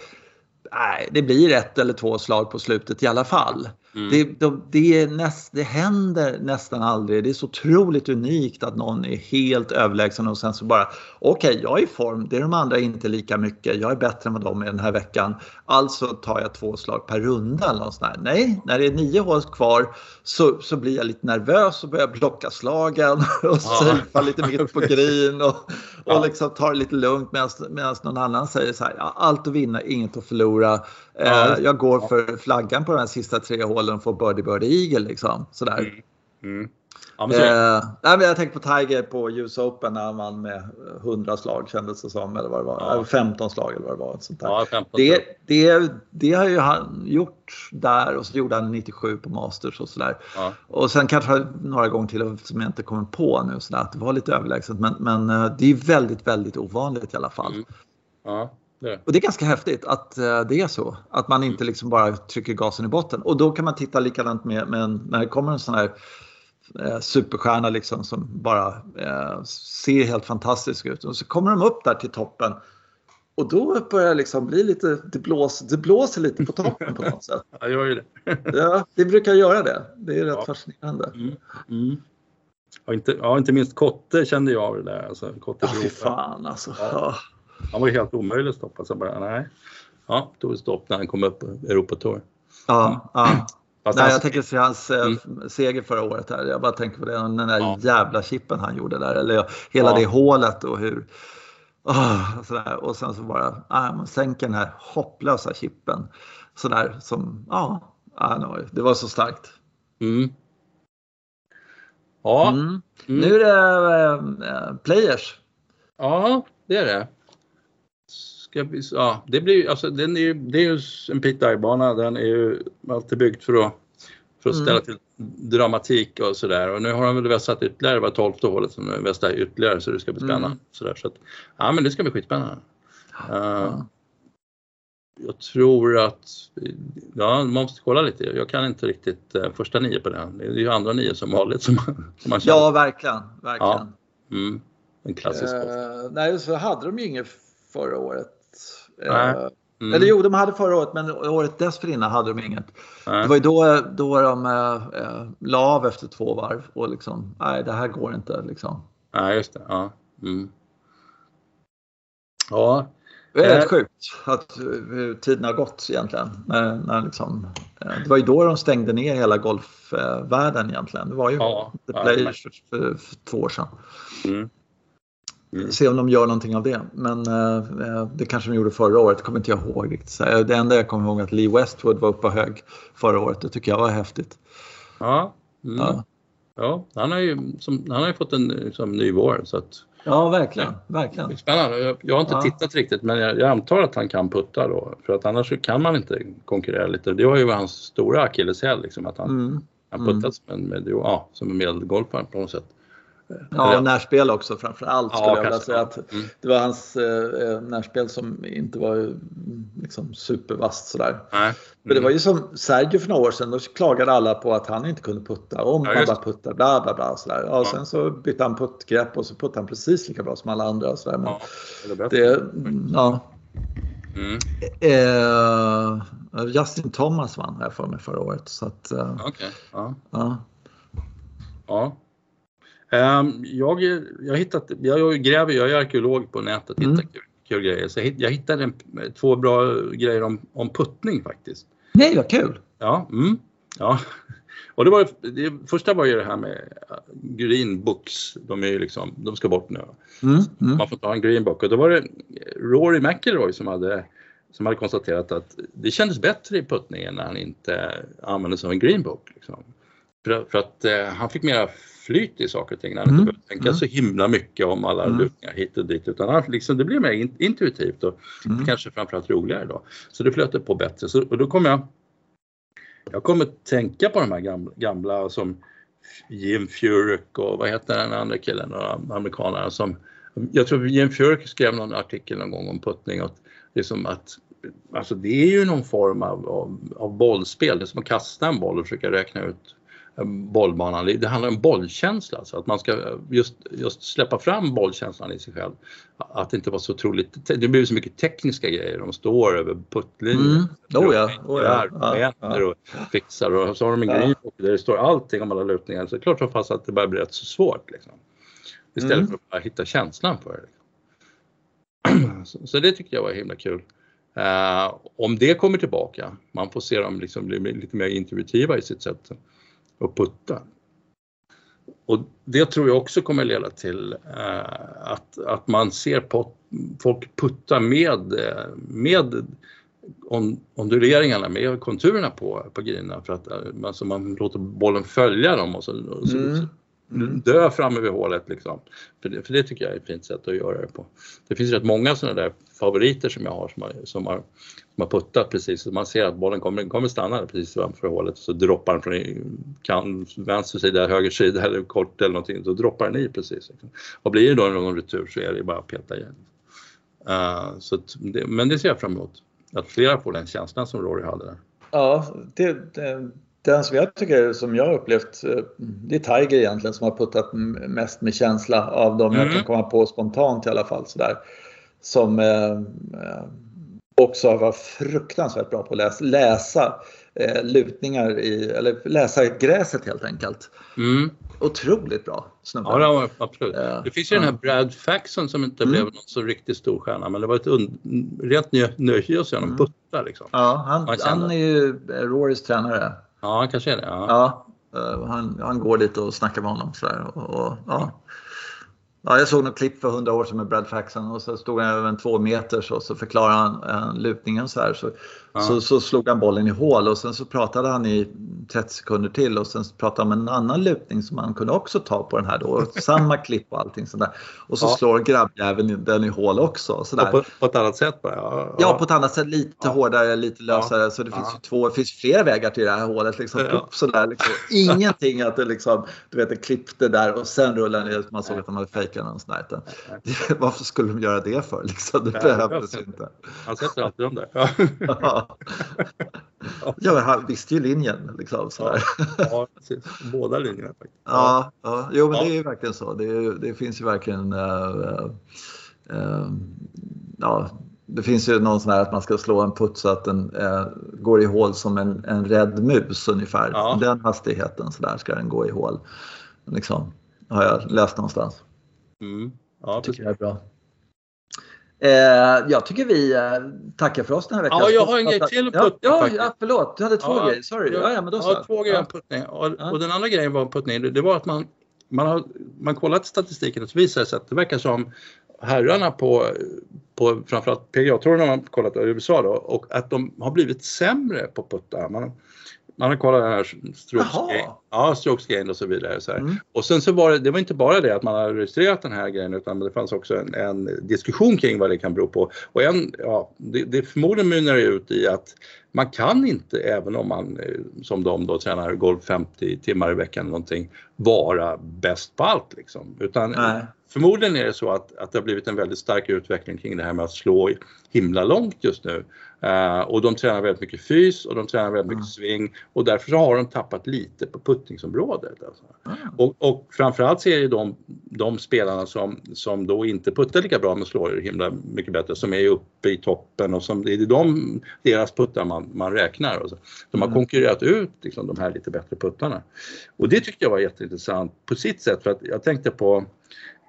nej, det blir ett eller två slag på slutet i alla fall. Mm. Det, det, det, näst, det händer nästan aldrig. Det är så otroligt unikt att någon är helt överlägsen och sen så bara okej, okay, jag är i form. Det är de andra inte lika mycket. Jag är bättre än vad de är den här veckan. Alltså tar jag två slag per runda eller något sånt Nej, när det är nio hål kvar så, så blir jag lite nervös och börjar blocka slagen och surfa lite mitt på green och, och ja. liksom tar det lite lugnt medan någon annan säger så här, ja, allt att vinna, inget att förlora. Ja. Eh, jag går för flaggan på de här sista tre hålen och får birdie birdie eagle liksom. Sådär. Mm. Mm. Ja, men eh, nej, men jag tänker på Tiger på US Open när han vann med 100 slag kändes det som. Eller vad det var. Ja. 15 slag eller vad det var. Sånt. Ja, 15, det, det, det har ju han gjort där och så gjorde han 97 på Masters och sådär. Ja. Och sen kanske några gånger till som jag inte kommer på nu sådär, att det var lite överlägset. Men, men eh, det är väldigt, väldigt ovanligt i alla fall. Mm. Ja. Det. Och det är ganska häftigt att uh, det är så. Att man inte liksom bara trycker gasen i botten. Och då kan man titta likadant med, med när det kommer en sån här uh, superstjärna liksom som bara uh, ser helt fantastisk ut. Och så kommer de upp där till toppen. Och då börjar det liksom bli lite, det blåser, det blåser lite på toppen på något sätt. Ja, gör ju det. ja, det brukar göra det. Det är rätt ja. fascinerande. Mm. Mm. Ja, inte, ja, inte minst Kotte kände jag av det där. Alltså, Kotte ja, fy fan alltså. Ja. Han var ju helt omöjlig att stoppa. Så bara, nej. Ja, tog stopp när han kom upp på Europatour. Ja, ja. Fast Nej, jag tänker se hans eh, mm. seger förra året här. Jag bara tänker på det, den där ja. jävla chippen han gjorde där. Eller hela ja. det hålet och hur... Oh, sådär. Och sen så bara, ah, man sänker den här hopplösa chippen. Sådär som, ja, ah, det var så starkt. Mm. Ja. Mm. Mm. Nu är det äh, players. Ja, det är det. Ska vi, ja, det, blir, alltså, den är, det är ju en Pete bana Den är ju alltid byggd för att, för att ställa mm. till dramatik och sådär. Och nu har de väl vässat ytterligare, det var tolfte hålet som vässar ytterligare så det ska bli spännande. Mm. Sådär, så att, ja men det ska bli skitspännande. Uh, jag tror att, ja man måste kolla lite. Jag kan inte riktigt uh, första nio på den. Det är ju andra nio som vanligt som, som man känner. Ja verkligen, verkligen. Ja. Mm. En klassisk uh, Nej, så hade de ju inget förra året. Nej. Mm. Eller jo, de hade förra året, men året dessförinnan hade de inget. Nej. Det var ju då, då de äh, la av efter två varv och liksom, nej det här går inte liksom. Nej, just det. Ja. Mm. ja. Det är rätt sjukt att, hur tiden har gått egentligen. När, när liksom, det var ju då de stängde ner hela golfvärlden egentligen. Det var ju ja, The Players ja, för, för, två år sedan. Mm. Mm. Se om de gör någonting av det. Men eh, det kanske de gjorde förra året, det kommer inte jag ihåg riktigt. Så det enda jag kommer ihåg är att Lee Westwood var uppe hög förra året. Det tycker jag var häftigt. Ja, mm. ja. ja han, har ju, som, han har ju fått en liksom, ny vår. Så att, ja, verkligen. verkligen. Spännande. Jag, jag har inte ja. tittat riktigt men jag, jag, antar att han kan putta då. För att annars kan man inte konkurrera lite. Det var ju hans stora akilleshäl, liksom, att han, mm. han puttat mm. som en, med, ja, som en medelgolfare på något sätt. Ja, och närspel också framför allt skulle ja, jag vilja säga. Att mm. Det var hans eh, eh, närspel som inte var liksom, supervast sådär. Nej. Mm. Men det var ju som Sergio för några år sedan, då klagade alla på att han inte kunde putta. Om ja, han bara puttar, bla bla bla. Sådär. Ja, ja. Sen så bytte han puttgrepp och så puttade han precis lika bra som alla andra. Sådär. Men ja, det, ja. Mm. Eh, Justin Thomas vann här för mig förra året. Så att, eh, okay. ja. ja. Um, jag, jag, hittat, jag gräver, jag är arkeolog på nätet och hittar mm. kul, kul, grejer. Så jag, hittade en, två bra grejer om, om puttning faktiskt. Nej, vad kul! Ja, mm, ja. Och det var, det första var ju det här med uh, green books. De är ju liksom, de ska bort nu. Mm, mm. Man får ta en green book och då var det Rory McIlroy som hade som hade konstaterat att det kändes bättre i puttningen när han inte använde sig av en green book. Liksom. För, för att eh, han fick mera flyt i saker och ting han mm. inte behövde tänka mm. så himla mycket om alla mm. lutningar hit och dit utan han, liksom, det blev mer intuitivt och mm. kanske framförallt roligare då. Så det flöt på bättre. Så, och då kom jag jag kommer tänka på de här gamla, gamla som Jim Furyk och vad heter den andra killen, amerikanaren som jag tror Jim Furyk skrev någon artikel någon gång om puttning och det är som att Alltså det är ju någon form av, av, av bollspel, det är som att kasta en boll och försöka räkna ut bollbanan. Det handlar om bollkänsla, alltså att man ska just, just släppa fram bollkänslan i sig själv. Att det inte var så otroligt, det blir så mycket tekniska grejer, de står över puttlinjen. Mm. Oh ja, oh ja. ja, ja. och fixar och så har de en green där det står allting om alla lutningar så det är klart som fast att det börjar bli rätt så svårt. Liksom. Istället mm. för att bara hitta känslan för det. Liksom. Så, så, det tyckte jag var himla kul. Uh, om det kommer tillbaka, man får se dem liksom bli lite mer intuitiva i sitt sätt och putta. Och det tror jag också kommer leda till eh, att, att man ser pot, folk putta med, eh, med onduleringarna, med konturerna på, på grinerna för att eh, alltså man låter bollen följa dem och så, och så, mm. Mm. dö framme vid hålet liksom. För det, för det tycker jag är ett fint sätt att göra det på. Det finns rätt många sådana där favoriter som jag har som har, som har, som har puttat precis. Man ser att bollen kommer, kommer stanna precis framför hålet så droppar den från kan, vänster sida, höger sida eller kort eller någonting. Så droppar den i precis. Liksom. Och blir det då någon retur så är det bara att peta igen. Uh, så det, men det ser jag fram emot. Att flera får den känslan som Rory hade där. Ja, det, det den som jag tycker, som jag upplevt, eh, det är Tiger egentligen som har puttat mest med känsla av dem mm. jag kan komma på spontant i alla fall. Sådär. Som eh, eh också var fruktansvärt bra på att läsa, läsa eh, lutningar i, eller läsa gräset helt enkelt. Mm. Otroligt bra snubbe. Ja, absolut. Uh, det finns ju den här Brad Faxon som inte mm. blev någon så riktigt stor stjärna men det var ett rent nöje att se honom mm. putta. Liksom. Ja, han, han, han är ju Rorys tränare. Ja, kanske är det. Ja. ja eh, han, han går dit och snackar med honom sådär. Och, och, ja. Ja, jag såg något klipp för hundra år sedan med Brad Faxon och så stod han över en två meters och så förklarade han eh, lutningen så här. Så, ja. så, så, slog han bollen i hål och sen så pratade han i 30 sekunder till och sen pratade han om en annan lutning som man kunde också ta på den här då. Samma klipp och allting sådär. Och så ja. slår grabbjäveln den i hål också. Så på, på, ett annat sätt bara? Ja, ja. på ett annat sätt. Lite hårdare, lite lösare. Så det finns ju två, det finns flera vägar till det här hålet. Liksom, upp sådär, liksom. Ingenting att det liksom, du vet, det klippte där och sen rullade ner. Man såg att de hade fejkat någon här. Varför skulle de göra det för? Liksom? Det behövdes inte. Han sätter alltid dem där. ja, han visste ju linjen. Liksom, så ja, precis. Båda linjerna faktiskt. Ja, ja. Jo, men ja. det är ju verkligen så. Det, det finns ju verkligen uh, uh, ja, det finns ju någon sån här att man ska slå en putt så att den uh, går i hål som en, en rädd mus ungefär. Ja. Den hastigheten så där ska den gå i hål. Liksom, har jag läst någonstans. Mm. Ja, tycker jag är bra. Eh, jag tycker vi eh, tackar för oss den här veckan. Ja, jag har en grej till att putta. Ja, ja, förlåt. Du hade två ja, grejer. Sorry. Ja, ja, men då så. Ja, två grejer om puttning. Och, ja. och, den andra grejen var puttning. Det, det var att man, man har man kollat statistiken och så visar det sig att det verkar som herrarna på, på framförallt PGA-touren har man kollat i USA då och att de har blivit sämre på putta. Man, man har kollat den här strokes gain, ja, strokes och så vidare. Så mm. Och sen så var det, det var inte bara det att man har registrerat den här grejen utan det fanns också en, en diskussion kring vad det kan bero på. Och en, ja, det, det förmodligen mynnar ut i att man kan inte, även om man eh, som de då tränar golf 50 timmar i veckan eller någonting, vara bäst på allt liksom. Utan Nej. förmodligen är det så att, att det har blivit en väldigt stark utveckling kring det här med att slå himla långt just nu. Uh, och de tränar väldigt mycket fys och de tränar väldigt mycket mm. sving och därför har de tappat lite på puttningsområdet. Alltså. Mm. Och, och framförallt ser ju de, de spelarna som, som då inte puttar lika bra men slår himla mycket bättre som är uppe i toppen och som det är de, deras puttar man, man räknar. Och så. De har mm. konkurrerat ut liksom, de här lite bättre puttarna. Och det tyckte jag var jätteintressant på sitt sätt för att jag tänkte på,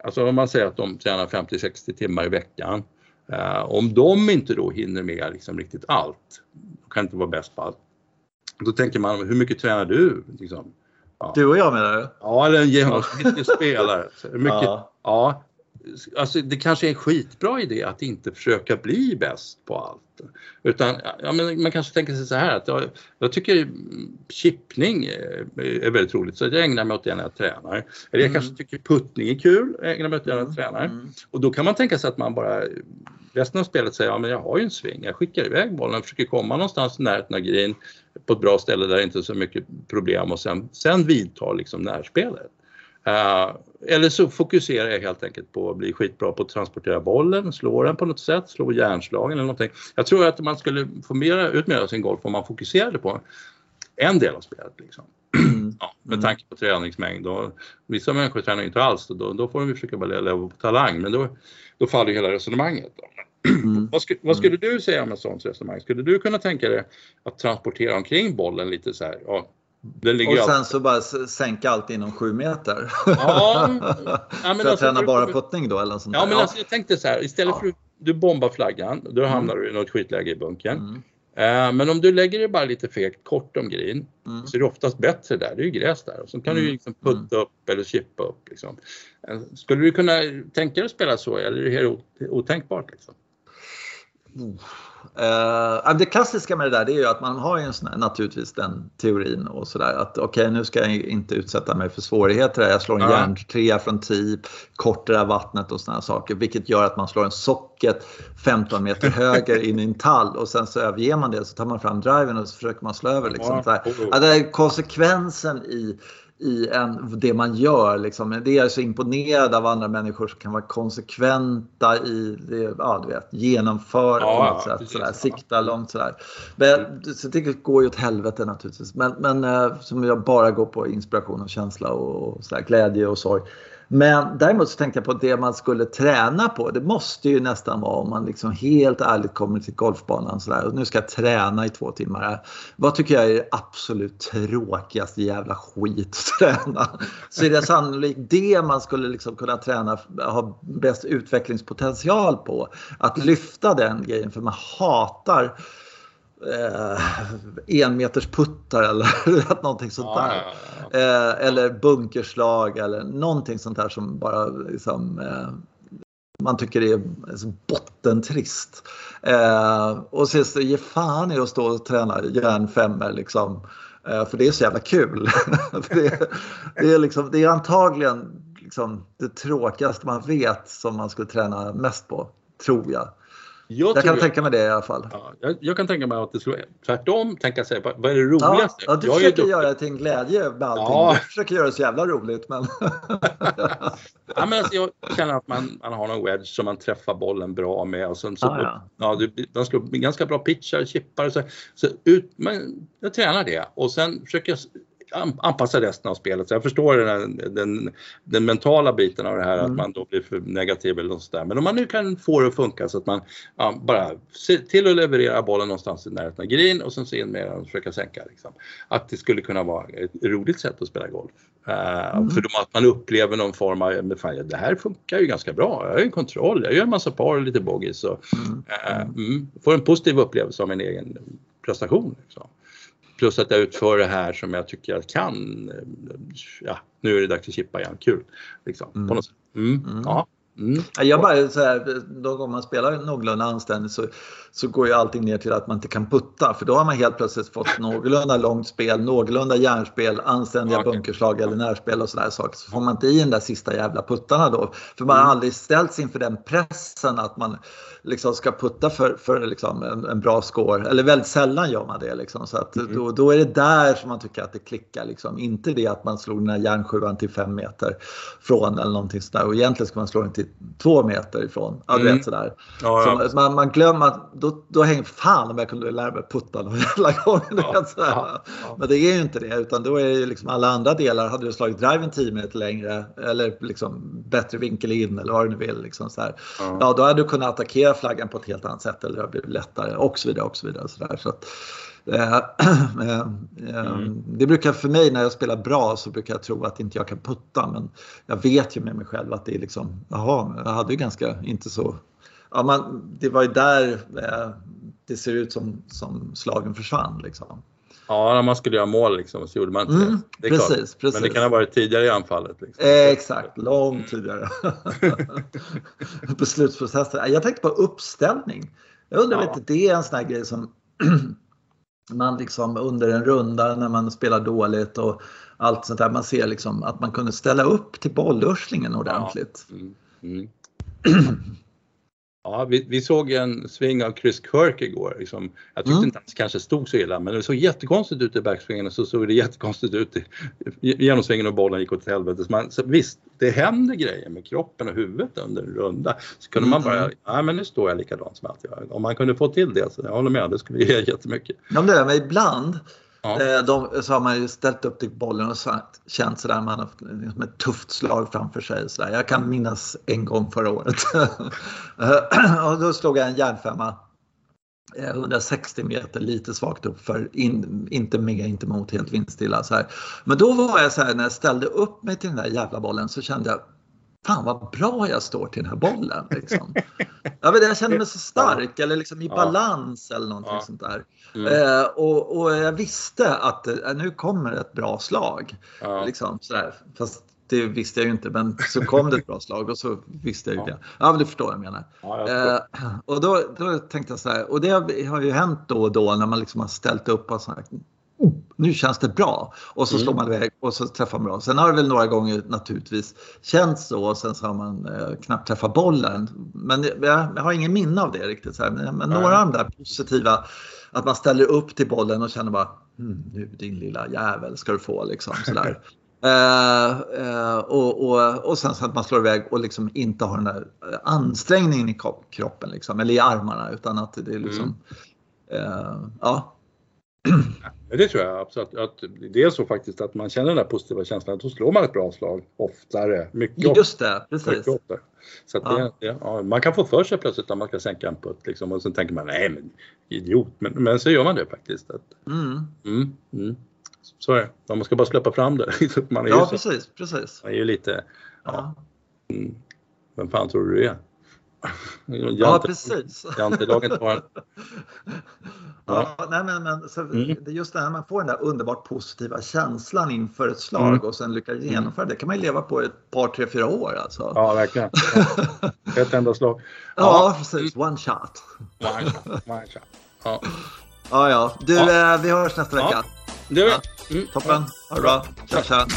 alltså om man säger att de tränar 50-60 timmar i veckan om de inte då hinner med liksom riktigt allt, kan inte vara bäst på allt. Då tänker man, hur mycket tränar du? Liksom? Ja. Du och jag menar du? Ja, eller en genomsnittlig spelare. Mycket, ja. ja. Alltså det kanske är en skitbra idé att inte försöka bli bäst på allt. Utan ja, men man kanske tänker sig så här att jag, jag tycker chippning är, väldigt roligt så jag ägnar mig åt det när jag tränar. Eller jag mm. kanske tycker puttning är kul, jag ägnar mig åt det när jag mm. tränar. Mm. Och då kan man tänka sig att man bara resten av spelet säger ja men jag har ju en sving, jag skickar iväg bollen, och försöker komma någonstans i närheten av green på ett bra ställe där det inte är så mycket problem och sen, sen vidtar liksom närspelet. Uh, eller så fokuserar jag helt enkelt på att bli skitbra på att transportera bollen, slå den på något sätt, slå järnslagen eller någonting. Jag tror att man skulle få mera, ut mer av sin golf om man fokuserade på en del av spelet. Liksom. Ja, med mm. tanke på träningsmängd. Och vissa människor tränar inte alls och då, då får de försöka bara leva på talang men då, då faller hela resonemanget. Mm. vad, sku, vad, skulle du säga om ett sådant resonemang? Skulle du kunna tänka dig att transportera omkring bollen lite så här? Ja, och sen alltid. så bara sänka allt inom sju meter. Ja, ja, För att alltså, träna bara puttning då eller sånt Ja, där. men alltså, jag tänkte så här, istället för att du bombar flaggan, då mm. hamnar du i något skitläge i bunkern. Mm. Uh, men om du lägger det bara lite fegt kort om green mm. så är det oftast bättre där, det är ju gräs där. Och så kan du mm. liksom putta mm. upp eller chippa upp. Liksom. Uh, skulle du kunna tänka dig att spela så eller är det helt otänkbart? Liksom? Uh, det klassiska med det där det är ju att man har ju sån, naturligtvis den teorin och sådär att okej okay, nu ska jag inte utsätta mig för svårigheter. Jag slår en ja. järntrea från tip, kortar vattnet och sådana saker vilket gör att man slår en socket 15 meter höger in i en tall och sen så överger man det så tar man fram driven och så försöker man slå över. Liksom, ja. här. konsekvensen i i en, det man gör. Liksom. Det är så imponerad av andra människor som kan vara konsekventa i det, ja, du vet, genomföra ja, på något sätt, sådär, sikta långt sådär. Men, så det går ju åt helvete naturligtvis. Men, men eh, som jag bara går på inspiration och känsla och, och sådär, glädje och sorg. Men däremot så tänkte jag på det man skulle träna på. Det måste ju nästan vara om man liksom helt ärligt kommer till golfbanan sådär och nu ska jag träna i två timmar. Vad tycker jag är det absolut tråkigaste jävla skit att träna? Så är det sannolikt det man skulle liksom kunna träna, ha bäst utvecklingspotential på. Att lyfta den grejen för man hatar eh, enmeters puttar eller någonting sånt där. Ja, ja, ja. Eh, eller bunkerslag eller någonting sånt där som bara liksom, eh, man tycker är bottentrist. Eh, och sen så ge fan i att stå och träna järnfemmor liksom. Eh, för det är så jävla kul. det, är, det, är liksom, det är antagligen liksom det tråkigaste man vet som man skulle träna mest på, tror jag. Jag, jag kan tänka mig det i alla fall. Ja, jag, jag, kan tänka mig att det skulle tvärtom tänka sig, vad är det roligaste? Ja, ja du jag försöker göra det till en glädje med allting. Ja. Du försöker göra det så jävla roligt. Men... ja, men alltså, jag känner att man, man har någon wedge som man träffar bollen bra med. Och så, så, ah, ja. Ja, du, man slår ganska bra pitchar, chippar och så. så ut, man, jag tränar det och sen försöker jag anpassa resten av spelet. Så jag förstår den, den, den mentala biten av det här mm. att man då blir för negativ eller något sådär. Men om man nu kan få det att funka så att man ja, bara ser till att leverera bollen någonstans i närheten av green och sen så in med den och försöka sänka. Liksom. Att det skulle kunna vara ett roligt sätt att spela golf. Uh, mm. För att man upplever någon form av, men fan, det här funkar ju ganska bra. Jag har ju kontroll, jag gör en massa par och lite bogeys. Och, uh, mm, får en positiv upplevelse av min egen prestation. Liksom. Plus att jag utför det här som jag tycker jag kan. Ja, nu är det dags att chippa igen, kul. Liksom, mm. på något sätt. Mm. Mm. Ja. Mm. Jag bara så här, då gånger man spelar någorlunda anständigt så, så går ju allting ner till att man inte kan putta för då har man helt plötsligt fått någorlunda långt spel, någorlunda järnspel, anständiga okay. bunkerslag eller närspel och sådana saker. Så får man inte i den där sista jävla puttarna då. För man har mm. aldrig ställts inför den pressen att man liksom ska putta för, för liksom en, en, bra score. Eller väldigt sällan gör man det. Liksom. Så att mm. då, då är det där som man tycker att det klickar. Liksom. Inte det att man slog den här järnsjuan till fem meter från eller någonting sådär. Och egentligen ska man slå den till två meter ifrån. Ja, mm. vet, sådär. Ja, ja. Så man, man glömmer, då, då hänger fan om jag kunde lära mig putta någon jävla gång. Ja, ja, Men det är ju inte det utan då är det liksom alla andra delar. Hade du slagit driven 10 meter längre eller liksom bättre vinkel in eller vad du nu vill. Liksom så här. Ja. då hade du kunnat attackera flaggan på ett helt annat sätt eller det har blivit lättare och så vidare. Och så vidare, så där. Så att, mm. Det brukar för mig när jag spelar bra så brukar jag tro att inte jag kan putta men jag vet ju med mig själv att det är liksom, jaha, jag hade ju ganska inte så ja, man, det var ju där eh, det ser ut som, som slagen försvann. Liksom. Ja, när man skulle göra mål liksom, så gjorde man inte mm, det. det precis, precis. Men det kan ha varit tidigare i anfallet. Liksom. Eh, exakt, långt tidigare. Beslutsprocessen. Jag tänkte på uppställning. Jag undrar om ja. inte det är en sån här grej som man liksom under en runda när man spelar dåligt och allt sånt där. Man ser liksom att man kunde ställa upp till bollurslingen ordentligt. Ja. Mm. Mm. Ja, vi, vi, såg en sving av Chris Kirk igår. Liksom. Jag tyckte mm. inte att kanske stod så illa men det såg jättekonstigt ut i backsvingen och så såg det jättekonstigt ut i, genomsvingen och bollen gick åt helvete. Så man, så visst, det händer grejer med kroppen och huvudet under en runda. Så kunde mm. man bara, ja men nu står jag likadant som alltid. Om man kunde få till det, så jag håller med, det skulle ge jättemycket. Ja, men det men ibland Ja. Eh, de, så har man ju ställt upp till bollen och sagt, känt sådär, man har liksom ett tufft slag framför sig. Så där. Jag kan minnas en gång förra året. och då slog jag en järnfemma eh, 160 meter, lite svagt upp för in, inte med, inte mot, helt vindstilla. Så här. Men då var jag så här, när jag ställde upp mig till den där jävla bollen så kände jag Fan vad bra jag står till den här bollen. Liksom. jag, vet, jag kände mig så stark eller liksom i balans eller någonting ja. sånt där. Mm. Eh, och, och, jag visste att eh, nu kommer ett bra slag. Ja. Liksom, sådär. Fast det visste jag ju inte men så kom det ett bra slag och så visste jag ju ja. det. Ja men du förstår vad jag menar. Ja, jag eh, och då, då tänkte jag så här, och det har ju hänt då och då när man liksom har ställt upp och så här, nu känns det bra. Och så slår mm. man iväg och så träffar man bra. Sen har det väl några gånger naturligtvis känts så och sen så har man eh, knappt träffat bollen. Men jag, jag, har ingen minne av det riktigt. Så här. Men, men några av de där positiva, att man ställer upp till bollen och känner bara hm, nu din lilla jävel ska du få liksom sådär. Uh, uh, och, och, och sen så att man slår iväg och liksom inte har den där ansträngningen i kroppen liksom, eller i armarna utan att det är liksom mm. uh, ja, det tror jag absolut. Att det är så faktiskt att man känner den där positiva känslan, då slår man ett bra slag oftare. Mycket Just det, precis. Oftare. Så ja. Det, ja, man kan få för sig plötsligt att man ska sänka en putt liksom, och sen tänker man nej men idiot, men, men så gör man det faktiskt. Att, mm. Mm, mm. Så är det, man ska bara släppa fram det. man är ja, precis, precis. Man är ju lite, ja. Mm. Vem fan tror du du är? Ja, precis. Jantelaget har Ja, nej, men, men så, mm. det är just det här man får den där underbart positiva känslan inför ett slag mm. och sen lyckas genomföra det. kan man ju leva på ett par, tre, fyra år alltså. Ja, verkligen. Ja. Ett enda slag. Ja, ja precis. One shot. One shot. One shot. Ja. Ja, ja. Du, ja. Eh, vi hörs nästa vecka. Ja, det gör vi. Mm. Toppen. Ha det bra. Tja, tja.